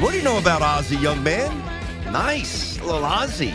What do you know about Ozzy, young man? Nice, little Ozzy.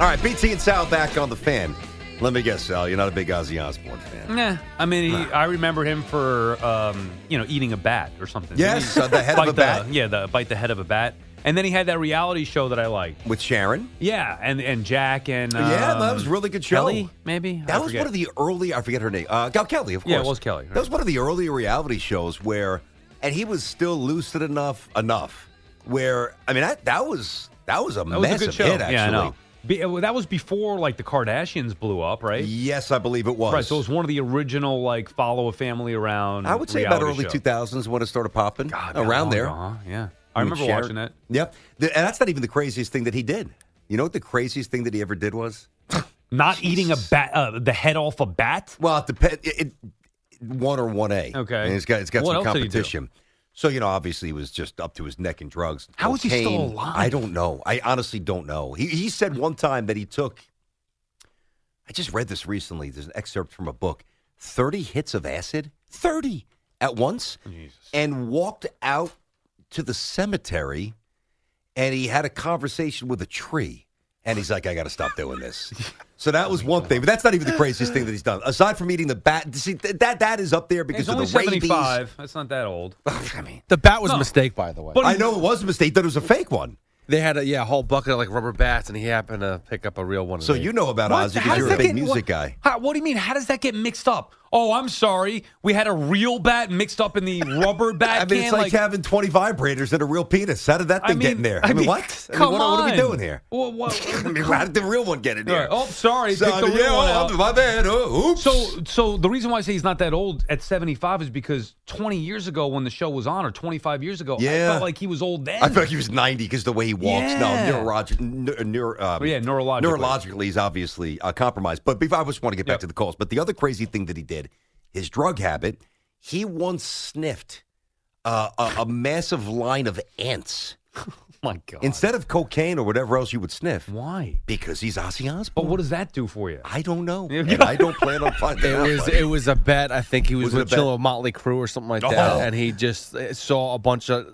All right, BT and Sal back on the fan. Let me guess, Sal, you're not a big Ozzy Osbourne fan. Nah, I mean, he, I remember him for um, you know eating a bat or something. Yes, uh, the head of a bat. yeah, the bite the head of a bat. And then he had that reality show that I liked. With Sharon? Yeah, and and Jack and um, yeah, that was a really good show. Kelly, maybe That I was forget. one of the early, I forget her name. Uh, Gal Kelly, of course. Yeah, it was Kelly, That was one of the early reality shows where, and he was still lucid enough, enough, where, I mean, that, that was that was a That was a massive hit, actually. Yeah, I know. Be, uh, that was before like the Kardashians blew up, right? Yes, I believe it was. Right. So it was one of the original like follow a family around. I would say about early 2000s when it started popping. God, around there. Yeah, I remember watching that. Yep. The- and that's not even the craziest thing that he did. You know what the craziest thing that he ever did was? Not eating a bat, uh, the head off a bat. Well, it depends. It, it, one or one A. Okay. And it's got it's got What some else did he do? competition. So you know, obviously, he was just up to his neck in drugs. How is he still cocaine. alive? I don't know. I honestly don't know. He he said one time that he took. I just read this recently. There's an excerpt from a book. Thirty hits of acid. Thirty at once, and walked out to the cemetery, and he had a conversation with a tree. And he's like, I got to stop doing this. So that was one thing, but that's not even the craziest thing that he's done. Aside from eating the bat, see th- that that is up there because He's only of the rabies. seventy-five. That's not that old. I mean, The bat was No. a mistake, by the way. But- I know it was a mistake. That it was a fake one. they had a yeah a whole bucket of like rubber bats, and he happened to pick up a real one. of So these. you know about What? Ozzy How because does you're a that big get- music what- guy. How, what do you mean? How does that get mixed up? Oh, I'm sorry. We had a real bat mixed up in the rubber bat I mean, can. it's like, having 20 vibrators and a real penis. How did that I thing get in there? I I mean, mean, what? I mean, come what, what are we doing here? Well, what- I mean, how did the real one get in there? right. Oh, sorry. So, the real yeah, one my bad. Oh, oops. So, so the reason why I say he's not that old at 75 is because 20 years ago when the show was on, or 25 years ago, yeah. I felt like he was old then. I felt like he was 90 because the way he walks. Yeah. No, neurolog- neur- neur- um, Oh, yeah, neurologically. Neurologically, he's obviously uh, compromised. But before, I just want to get back Yep. to the calls. But the other crazy thing that he did, his drug habit, he once sniffed uh, a, a massive line of ants oh my God. instead of cocaine or whatever else you would sniff. Why? Because he's Ozzy Osbourne. But what does that do for you? I don't know. And I don't plan on finding It out. was buddy. it was a bet. I think he was, Was a with chilling Motley Crue or something like that, Oh. and he just saw a bunch of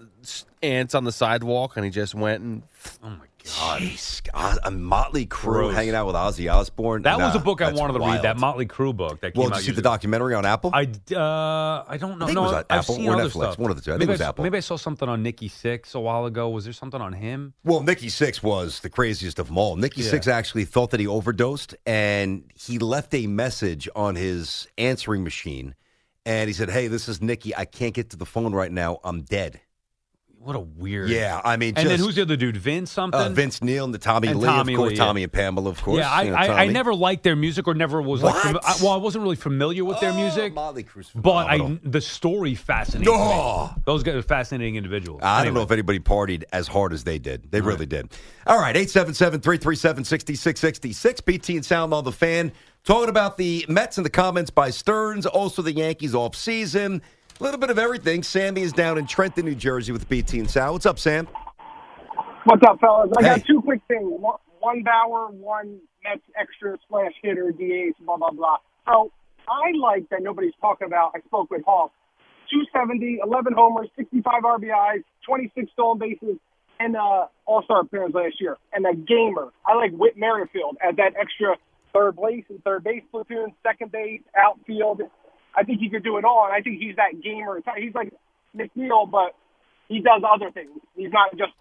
ants on the sidewalk, and he just went and Oh my God. Jeez, God, a Motley Crue Gross. hanging out with Ozzy Osbourne. That was Nah, a book I that's wanted to wild. read. That Motley Crue book that came Well, out. did you see years the ago. documentary on Apple? I, uh, I don't know. I think it no, was on I've Apple seen or other Netflix, Stuff. one of the two. I think maybe it was I, Apple. Maybe I saw something on Nikki Sixx a while ago. Was there something on him? Well, Nikki Sixx was the craziest of them all. Nikki. Sixx actually thought that he overdosed, and he left a message on his answering machine, and he said, "Hey, this is Nikki. I can't get to the phone right now. I'm dead." What a weird. Yeah, I mean, And then who's the other dude? Vince something. uh, Vince Neil and the Tommy And Lee, Tommy of course, Lee, yeah. Tommy and Pamela, of course. Yeah, I, you know, I, I never liked their music or never was like. What? fami- I, well, I wasn't really familiar with their Oh, music, Motley Crue's but I the story fascinates Oh. me. Those guys are fascinating individuals. I don't know if anybody partied as hard as they did. They really did. All right, 877 337 6666. BT and Sal on the fan. Talking about the Mets in the comments by Stearns, also the Yankees off season. A little bit of everything. Sammy is down in Trenton, New Jersey with BT and Sal. What's up, Sam? What's up, fellas? I Hey. got two quick things. One, Bauer, one Mets extra splash hitter, DH, blah, blah, blah. So I like that nobody's talking about. I spoke with Hawk. 270, 11 homers, 65 RBIs, 26 stolen bases, and uh, All Star appearance last year. And a gamer. I like Whit Merrifield as that extra third base and third base platoon, second base, outfield. I think he could do it all, and I think he's that gamer. He's like McNeil, but he does other things. He's not just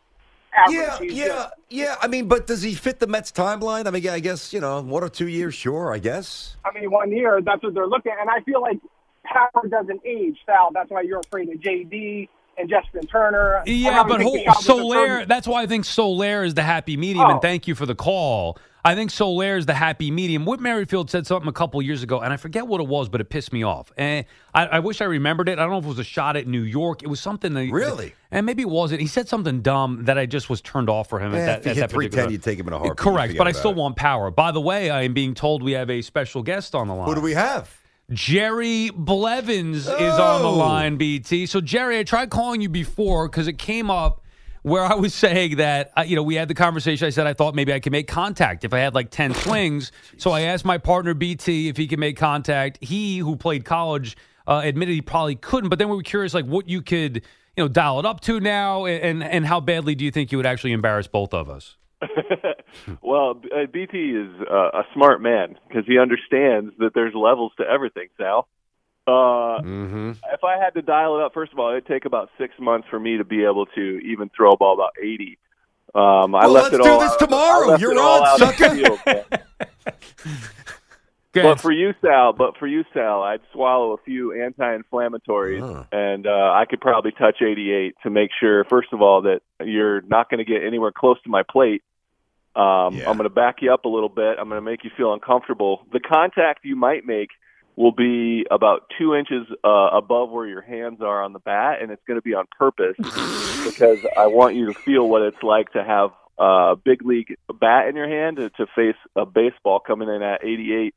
average. Yeah, He's yeah, just- yeah. I mean, but does he fit the Mets timeline? I mean, I guess you know, one or two years, sure. I guess. I mean, one year, that's what they're looking at. And I feel like power doesn't age, Sal. That's why you're afraid of JD and Justin Turner. Yeah, but think who, the shot was Soler, determined. that's why I think Soler is the happy medium, Oh. and thank you for the call. I think Soler is the happy medium. Whit Merrifield said something a couple years ago, and I forget what it was, but it pissed me off. And I, I wish I remembered it. I don't know if it was a shot at New York. It was something that Really? and maybe it wasn't. He said something dumb that I just was turned off for him. Eh, at that, if he at hit that 310, you'd take him in a heartbeat. Correct, but I still it. want power. By the way, I am being told we have a special guest on the line. Who do we have? Jerry Blevins is on the Oh. line, BT. So, Jerry, I tried calling you before because it came up where I was saying that, uh, you know, we had the conversation. I said I thought maybe I could make contact if I had like 10 swings. So I asked my partner, BT, if he could make contact. He, who played college, uh, admitted he probably couldn't. But then we were curious, like, what you could, you know, dial it up to now and, and how badly do you think you would actually embarrass both of us? well, uh, BT is uh, a smart man because he understands that there's levels to everything, Sal. Uh, Mm-hmm. If I had to dial it up, first of all, it'd take about six months for me to be able to even throw a ball about 80. Um, I Well, left let's it do all this out- tomorrow. You're all on, out sucker. field, But for you, Sal, but for you, Sal, I'd swallow a few anti-inflammatories, Huh. and uh, I could probably touch 88 to make sure, first of all, that you're not going to get anywhere close to my plate. Um, Yeah. I'm going to back you up a little bit. I'm going to make you feel uncomfortable. The contact you might make will be about two inches uh, above where your hands are on the bat, and it's going to be on purpose because I want you to feel what it's like to have a big league bat in your hand to, to face a baseball coming in at 88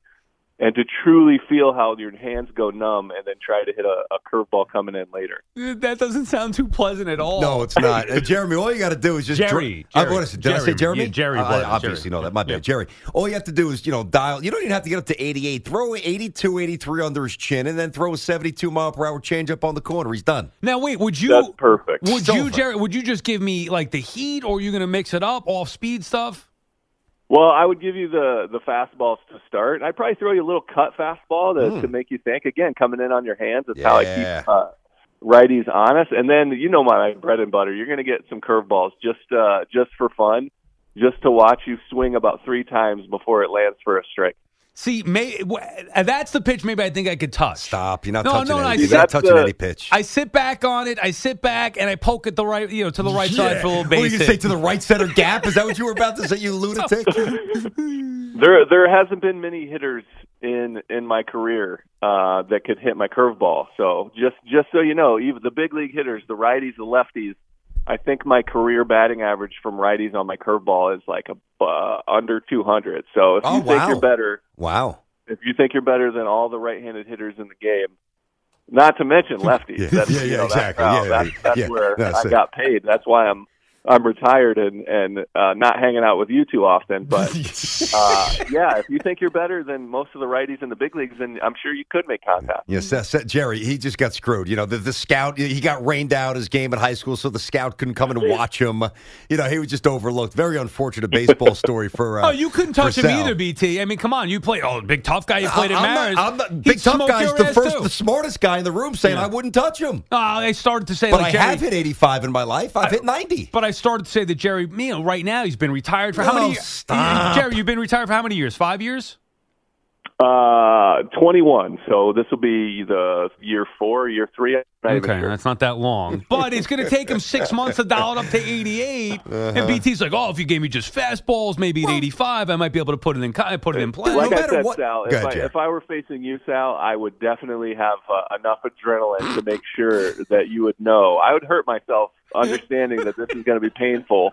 and to truly feel how your hands go numb and then try to hit a, a curveball coming in later. that doesn't sound too pleasant at all. No, it's not. Uh, Jeremy, all you got to do is just. Jerry, dr- Jerry, Uh, what is it? Did I say Jeremy? yeah, Jerry Uh, I obviously Jerry. know that. My bad. Yeah. Jerry. All you have to do is, you know, dial. You don't even have to get up to 88. Throw 82, 83 under his chin and then throw a 72 mile per hour changeup on the corner. He's done. Now wait, would you? That's perfect. Would It's you, over. Jerry? Would you just give me like the heat, or are you going to mix it up, off speed stuff? Well, I would give you the the fastballs to start. I'd probably throw you a little cut fastball to, to make you think. Again, coming in on your hands is how I keep uh, righties honest. And then you know my bread and butter. You're going to get some curveballs just uh, just for fun, just to watch you swing about three times before it lands for a strike. See, may, w- that's the pitch. Maybe I think I could touch. Stop. You're not No, touching no, no, I any, you're not touching the- any pitch. I sit back on it. I sit back and I poke at the right, you know, to the right side for a little What are you base say to the right center gap? Is that what you were about to say, you lunatic? There there hasn't been many hitters in in my career uh, that could hit my curveball. So just just so you know, even the big league hitters, the righties, the lefties. I think my career batting average from righties on my curveball is like a, uh, under 200. So if you Oh, think you're better, wow. if you think you're better than all the right-handed hitters in the game, not to mention lefties. Yeah, that's, yeah, you know, exactly. That's, Yeah, that's, that's yeah, where that's I it. got paid. That's why I'm I'm retired and and uh, not hanging out with you too often. But uh, yeah, if you think you're better than most of the righties in the big leagues, then I'm sure you could make contact. Yes, uh, Seth- Jerry, he just got screwed. You know, the, the scout, he got rained out his game in high school, so the scout couldn't come and watch him. You know, he was just overlooked. Very unfortunate baseball story for. Uh, Oh, you couldn't touch him Sal. either, BT. I mean, come on, you played. Oh, big tough guy. You played at I'm Maris. Not, I'm not, He'd big tough smoke guy's the first, too. the smartest guy in the room saying Yeah. I wouldn't touch him. Oh, I started to say But like I Jerry, have hit 85 in my life. I've hit 90. But I started to say that Jerry, you know, right now he's been retired for how many? stop. Jerry, you've been retired for how many years? Five years? Uh, 21. So this will be the year four, year three. Not Okay, sure. that's not that long. But it's going to take him six months to dial it up to 88. And BT's like, oh, if you gave me just fastballs, maybe at 85, I might be able to put it in co- put it in play. like no I matter said, what- Sal, Go if, ahead, I, if I were facing you, Sal, I would definitely have uh, enough adrenaline to make sure that you would know. I would hurt myself understanding that this is going to be painful.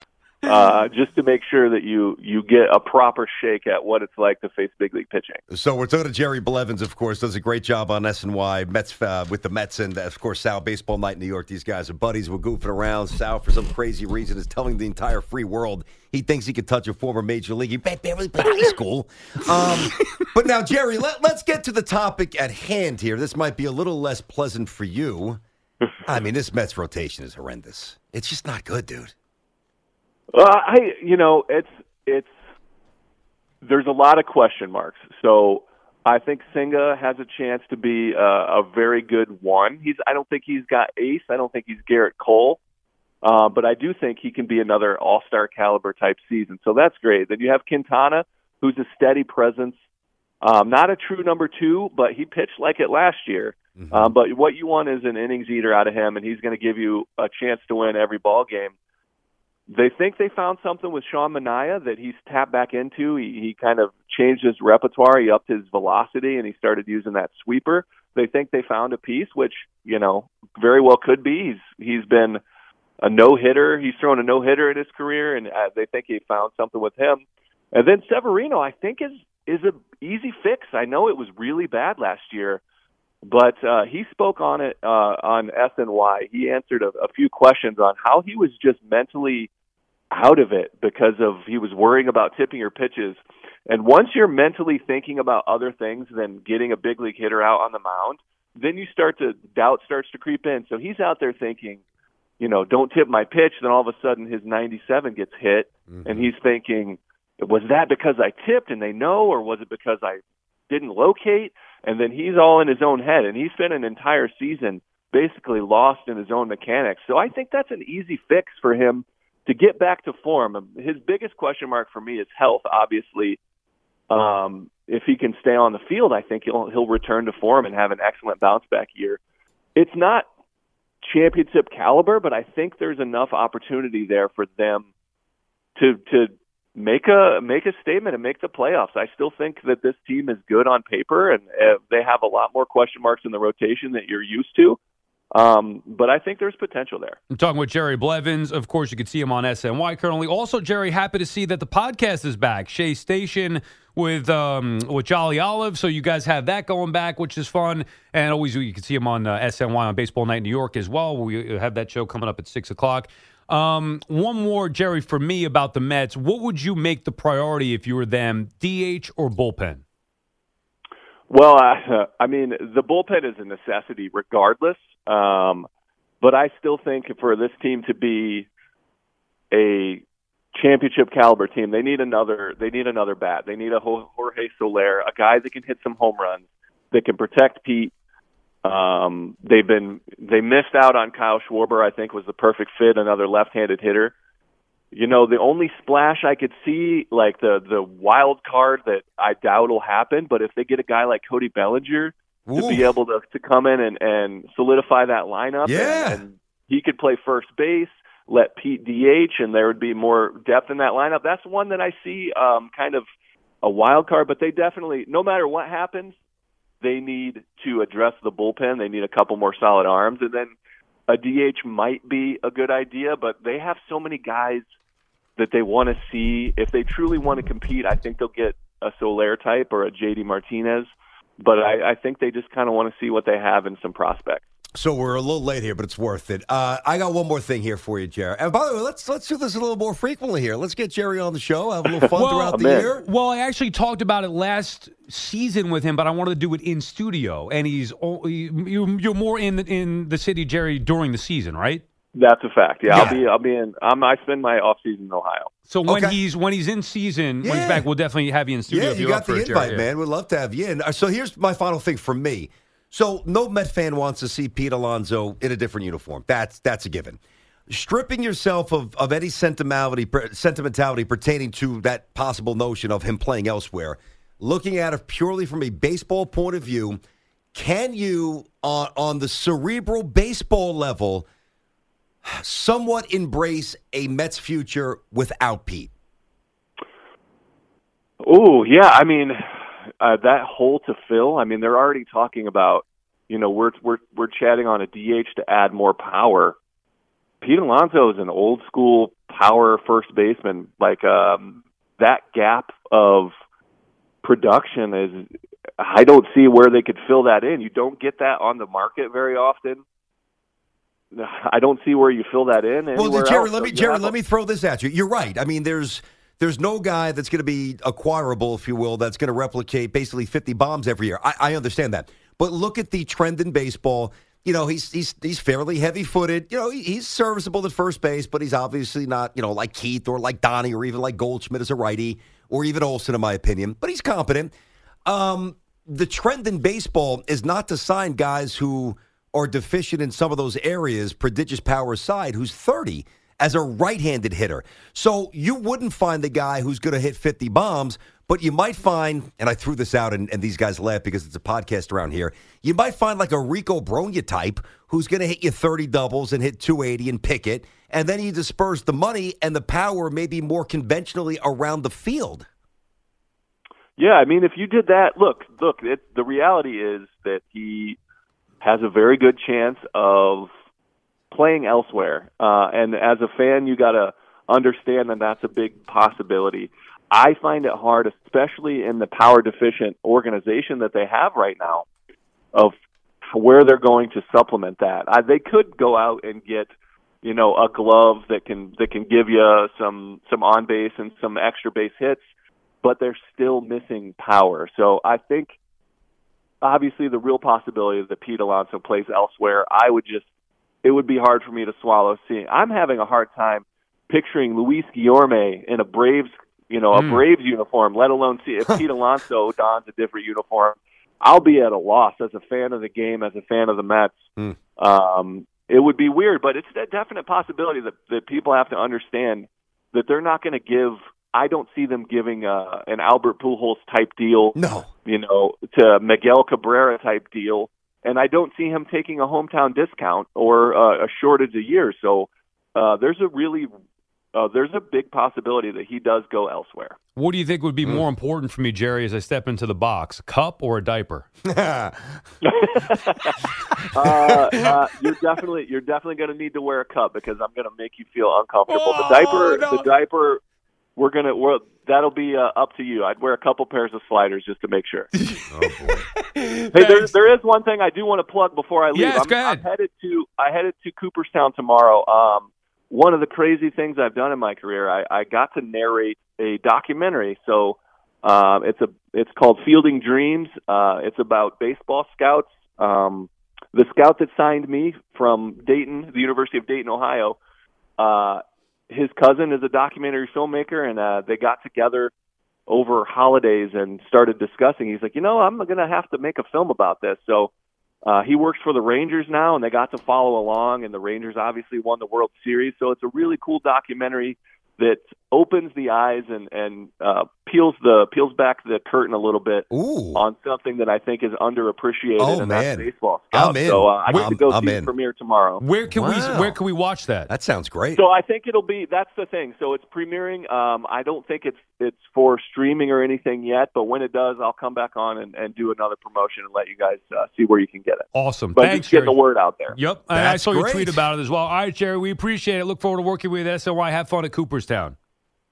Uh, just to make sure that you you get a proper shake at what it's like to face big league pitching. So we're talking to Jerry Blevins, of course, does a great job on SNY Mets uh, with the Mets, and of course Sal Baseball Night in New York. These guys are buddies. We're goofing around. Sal, for some crazy reason, is telling the entire free world he thinks he could touch a former major league. He barely played high school. Um, but now, Jerry, let, let's get to the topic at hand here. This might be a little less pleasant for you. I mean, this Mets rotation is horrendous. It's just not good, dude. Well, I you know it's it's there's a lot of question marks. So I think Senga has a chance to be a, a very good one. He's I don't think he's got ace. I don't think he's Gerrit Cole. Uh, but I do think he can be another all star caliber type season. So that's great. Then you have Quintana, who's a steady presence. Um, not a true number two, but he pitched like it last year. Mm-hmm. Um, but what you want is an innings eater out of him, and he's going to give you a chance to win every ball game. They think they found something with Sean Manaea that he's tapped back into. He, he kind of changed his repertoire. He upped his velocity, and he started using that sweeper. They think they found a piece, which you know very well could be. He's he's been a no hitter. He's thrown a no hitter in his career, and uh, they think he found something with him. And then Severino, I think is is a easy fix. I know it was really bad last year, but uh, he spoke on it uh, on SNY. He answered a, a few questions on how he was just mentally out of it because of he was worrying about tipping your pitches. And once you're mentally thinking about other things than getting a big league hitter out on the mound, then you start to doubt starts to creep in. So he's out there thinking, you know, don't tip my pitch. Then all of a sudden his 97 gets hit, mm-hmm. and he's thinking, was that because I tipped and they know, or was it because I didn't locate? And then he's all in his own head, and he spent an entire season basically lost in his own mechanics. So I think that's an easy fix for him to get back to form. His biggest question mark for me is health. Obviously, um, if he can stay on the field, I think he'll he'll return to form and have an excellent bounce back year. It's not championship caliber, but I think there's enough opportunity there for them to to make a make a statement and make the playoffs. I still think that this team is good on paper, and uh, they have a lot more question marks in the rotation that you're used to. Um, but I think there's potential there. I'm talking with Jerry Blevins. Of course, you can see him on SNY currently. Also, Jerry, happy to see that the podcast is back. Shea Station with um, with Jolly Olive. So you guys have that going back, which is fun. And always you can see him on uh, SNY on Baseball Night in New York as well. We have that show coming up at six o'clock. Um, one more, Jerry, for me about the Mets. What would you make the priority if you were them, DH or bullpen? Well, I mean, the bullpen is a necessity regardless. Um, but I still think for this team to be a championship caliber team, they need another. They need another bat. They need a Jorge Soler, a guy that can hit some home runs, that can protect Pete. Um, they've been they missed out on Kyle Schwarber. I think was the perfect fit, another left-handed hitter. You know, the only splash I could see, like the the wild card that I doubt will happen, but if they get a guy like Cody Bellinger to be able to to come in and and solidify that lineup. Yeah. And, and he could play first base, let Pete DH, and there would be more depth in that lineup. That's one that I see um, kind of a wild card, but they definitely, no matter what happens, they need to address the bullpen. They need a couple more solid arms, and then a DH might be a good idea, but they have so many guys that they want to see. If they truly want to compete, I think they'll get a Soler type or a JD Martinez but I, I think they just kind of want to see what they have in some prospects. So we're a little late here, but it's worth it. Uh, I got one more thing here for you, Jerry. And by the way, let's let's do this a little more frequently here. Let's get Jerry on the show, have a little fun well, throughout the man. year. Well, I actually talked about it last season with him, but I wanted to do it in studio. And he's you're more in the, in the city, Jerry, during the season, right? That's a fact. Yeah, Yeah. I'll be. I'll be in. I'm, I spend my off season in Ohio. So when he's when he's in season, when he's back, we'll definitely have you in studio. Yeah, if you got the it, Jerry. invite, man. We'd love to have you in. Uh, So here's my final thing for me. So no Met fan wants to see Pete Alonso in a different uniform. That's that's a given. Stripping yourself of, of any sentimentality sentimentality pertaining to that possible notion of him playing elsewhere, looking at it purely from a baseball point of view, can you on on the cerebral baseball level somewhat embrace a Mets future without Pete? Oh yeah, I mean uh, that hole to fill. I mean they're already talking about. You know, we're we're we're chatting on a DH to add more power. Pete Alonso is an old school power first baseman. Like um, that gap of production is. I don't see where they could fill that in. You don't get that on the market very often. I don't see where you fill that in. Well, Jerry, else. let me you Jerry, let me throw this at you. You're right. I mean, there's there's no guy that's going to be acquirable, if you will, that's going to replicate basically 50 bombs every year. I, I understand that, but look at the trend in baseball. You know, he's he's he's fairly heavy footed. You know, he, he's serviceable at first base, but he's obviously not you know like Keith or like Donnie or even like Goldschmidt as a righty or even Olson, in my opinion. But he's competent. Um, the trend in baseball is not to sign guys who are deficient in some of those areas, prodigious power aside, who's 30 as a right handed hitter. So you wouldn't find the guy who's going to hit 50 bombs, but you might find, and I threw this out and, and these guys laugh because it's a podcast around here, you might find like a Rico Brogna type who's going to hit you 30 doubles and hit 280 and pick it. And then you disperse the money and the power maybe more conventionally around the field. Yeah, I mean, if you did that, look, look. It, the reality is that he has a very good chance of playing elsewhere, uh, and as a fan, you got to understand that that's a big possibility. I find it hard, especially in the power deficient organization that they have right now, of where they're going to supplement that. I, they could go out and get, you know, a glove that can that can give you some some on base and some extra base hits but they're still missing power. So I think obviously the real possibility is that Pete Alonso plays elsewhere. I would just it would be hard for me to swallow seeing. I'm having a hard time picturing Luis Guillorme in a Braves, you know, a Mm. Braves uniform, let alone see if Pete Alonso dons a different uniform. I'll be at a loss as a fan of the game, as a fan of the Mets. Mm. Um, it would be weird, but it's a definite possibility that, that people have to understand that they're not going to give. I don't see them giving uh, an Albert Pujols type deal. No, you know, to Miguel Cabrera type deal, and I don't see him taking a hometown discount or uh, a shortage a year. So uh, there's a really uh, there's a big possibility that he does go elsewhere. What do you think would be more important for me, Jerry, as I step into the box? A cup or a diaper? uh, uh, you're definitely you're definitely going to need to wear a cup because I'm going to make you feel uncomfortable. the diaper, the diaper, we're gonna we're, that'll be uh, up to you. I'd wear a couple pairs of sliders just to make sure. Hey, there, there is one thing I do want to plug before I leave. Yes, I'm, go ahead. I'm headed to I headed to Cooperstown tomorrow. Um, one of the crazy things I've done in my career, I, I got to narrate a documentary. So um, it's a it's called Fielding Dreams. Uh, it's about baseball scouts. Um, the scout that signed me from Dayton, the University of Dayton, Ohio, uh, his cousin is a documentary filmmaker, and uh, they got together over holidays and started discussing. He's like, you know, I'm going to have to make a film about this. So uh, he works for the Rangers now, and they got to follow along. And the Rangers obviously won the World Series, so it's a really cool documentary that opens the eyes and and uh, peels the peels back the curtain a little bit on something that I think is underappreciated, Oh, and man. that's baseball. I'm scouts. in. So uh, I get to I'm- go I'm see in. the premiere tomorrow. Where can Wow. we Where can we watch that? That sounds great. So I think it'll be that's the thing. So it's premiering. Um, I don't think it's it's for streaming or anything yet, but when it does, I'll come back on and, and do another promotion and let you guys uh, see where you can get it. Awesome. But Thanks, just get Jerry. the word out there. Yep, I- I That's saw your tweet about it as well. All right, Jerry, we appreciate it. Look forward to working with you at SNY. Have fun at Cooperstown.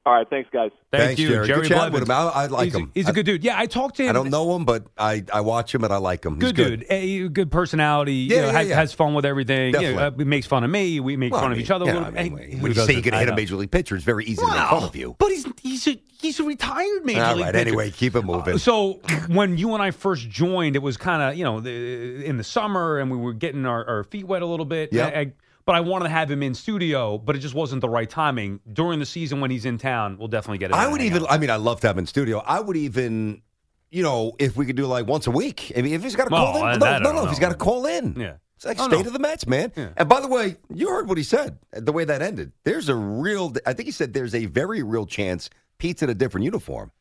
All right, thanks, guys. Thank Thanks, you, Jerry. Jerry Good chat Blevins. with him. I, I like he's him. He's a I- good dude. Yeah, I talked to him. I don't know him, but I, I watch him and I like him. He's Good, dude. Eh, good personality. you Yeah, know, yeah, has, yeah. has fun with everything. You know, Definitely. uh, makes fun of me. We make Well, fun I of each other. you a little. I mean, Hey, when you say doesn't? you can I hit a major league pitcher, it's very easy to make fun of you. But he's he's a he's a retired major All league right. pitcher. Anyway, keep it moving. So when you and I first joined, it was kind of you know the, in the summer, and we were getting our, our feet wet a little bit. Yeah. But I wanted to have him in studio, but it just wasn't the right timing. During the season when he's in town, we'll definitely get it. I would even. I mean, I love to have him in studio. I would even. You know, if we could do like once a week. I mean, if he's got to call Oh, in, no, no, no. If he's got to call in, Yeah. It's like Oh, state no. of the Mets, man. Yeah. And by the way, you heard what he said. The way that ended. There's a real. I think he said there's a very real chance Pete's in a different uniform.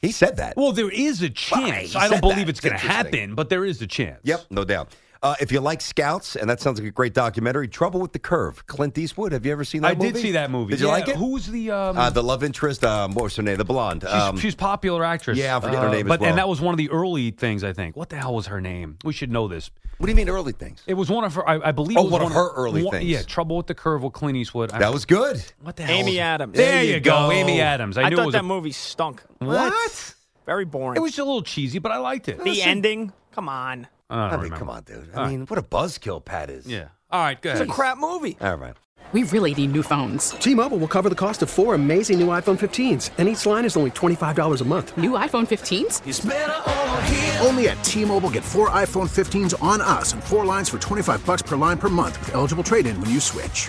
He said that. Well, there is a chance. he I don't believe that. it's going to happen, but there is a chance. Yep, no doubt. Uh, if you like Scouts, and that sounds like a great documentary, Trouble with the Curve, Clint Eastwood. Have you ever seen that movie? I movie? did see that movie. Did you Yeah, like it? Who's the um, Uh, the love interest, um, what was her name? The blonde. She's, Um, she's a popular actress. yeah, I forget her Uh, name as But well. and that was one of the early things I think. What the hell was her name? We should know this. what do you mean early things? It was one of her. I, I believe. Oh, it was one of her early one- things. Yeah, Trouble with the Curve with Clint Eastwood. I- That was good. what the hell? Amy Adams. There, There you you go. go. Amy Adams. I, I, knew thought it was that a, movie stunk. What? Very boring. It was a little cheesy, but I liked it. the ending. Come on. I, don't I mean, remember. come on, dude. I All right. mean, what a buzzkill Pat is. Yeah. All right. Go It's a ahead. crap movie. All right. We really need new phones. T-Mobile will cover the cost of four amazing new iPhone 15s, and each line is only $25 a month. New iPhone 15s? Only at T-Mobile, get four iPhone 15s on us and four lines for 25 bucks per line per month with eligible trade-in when you switch.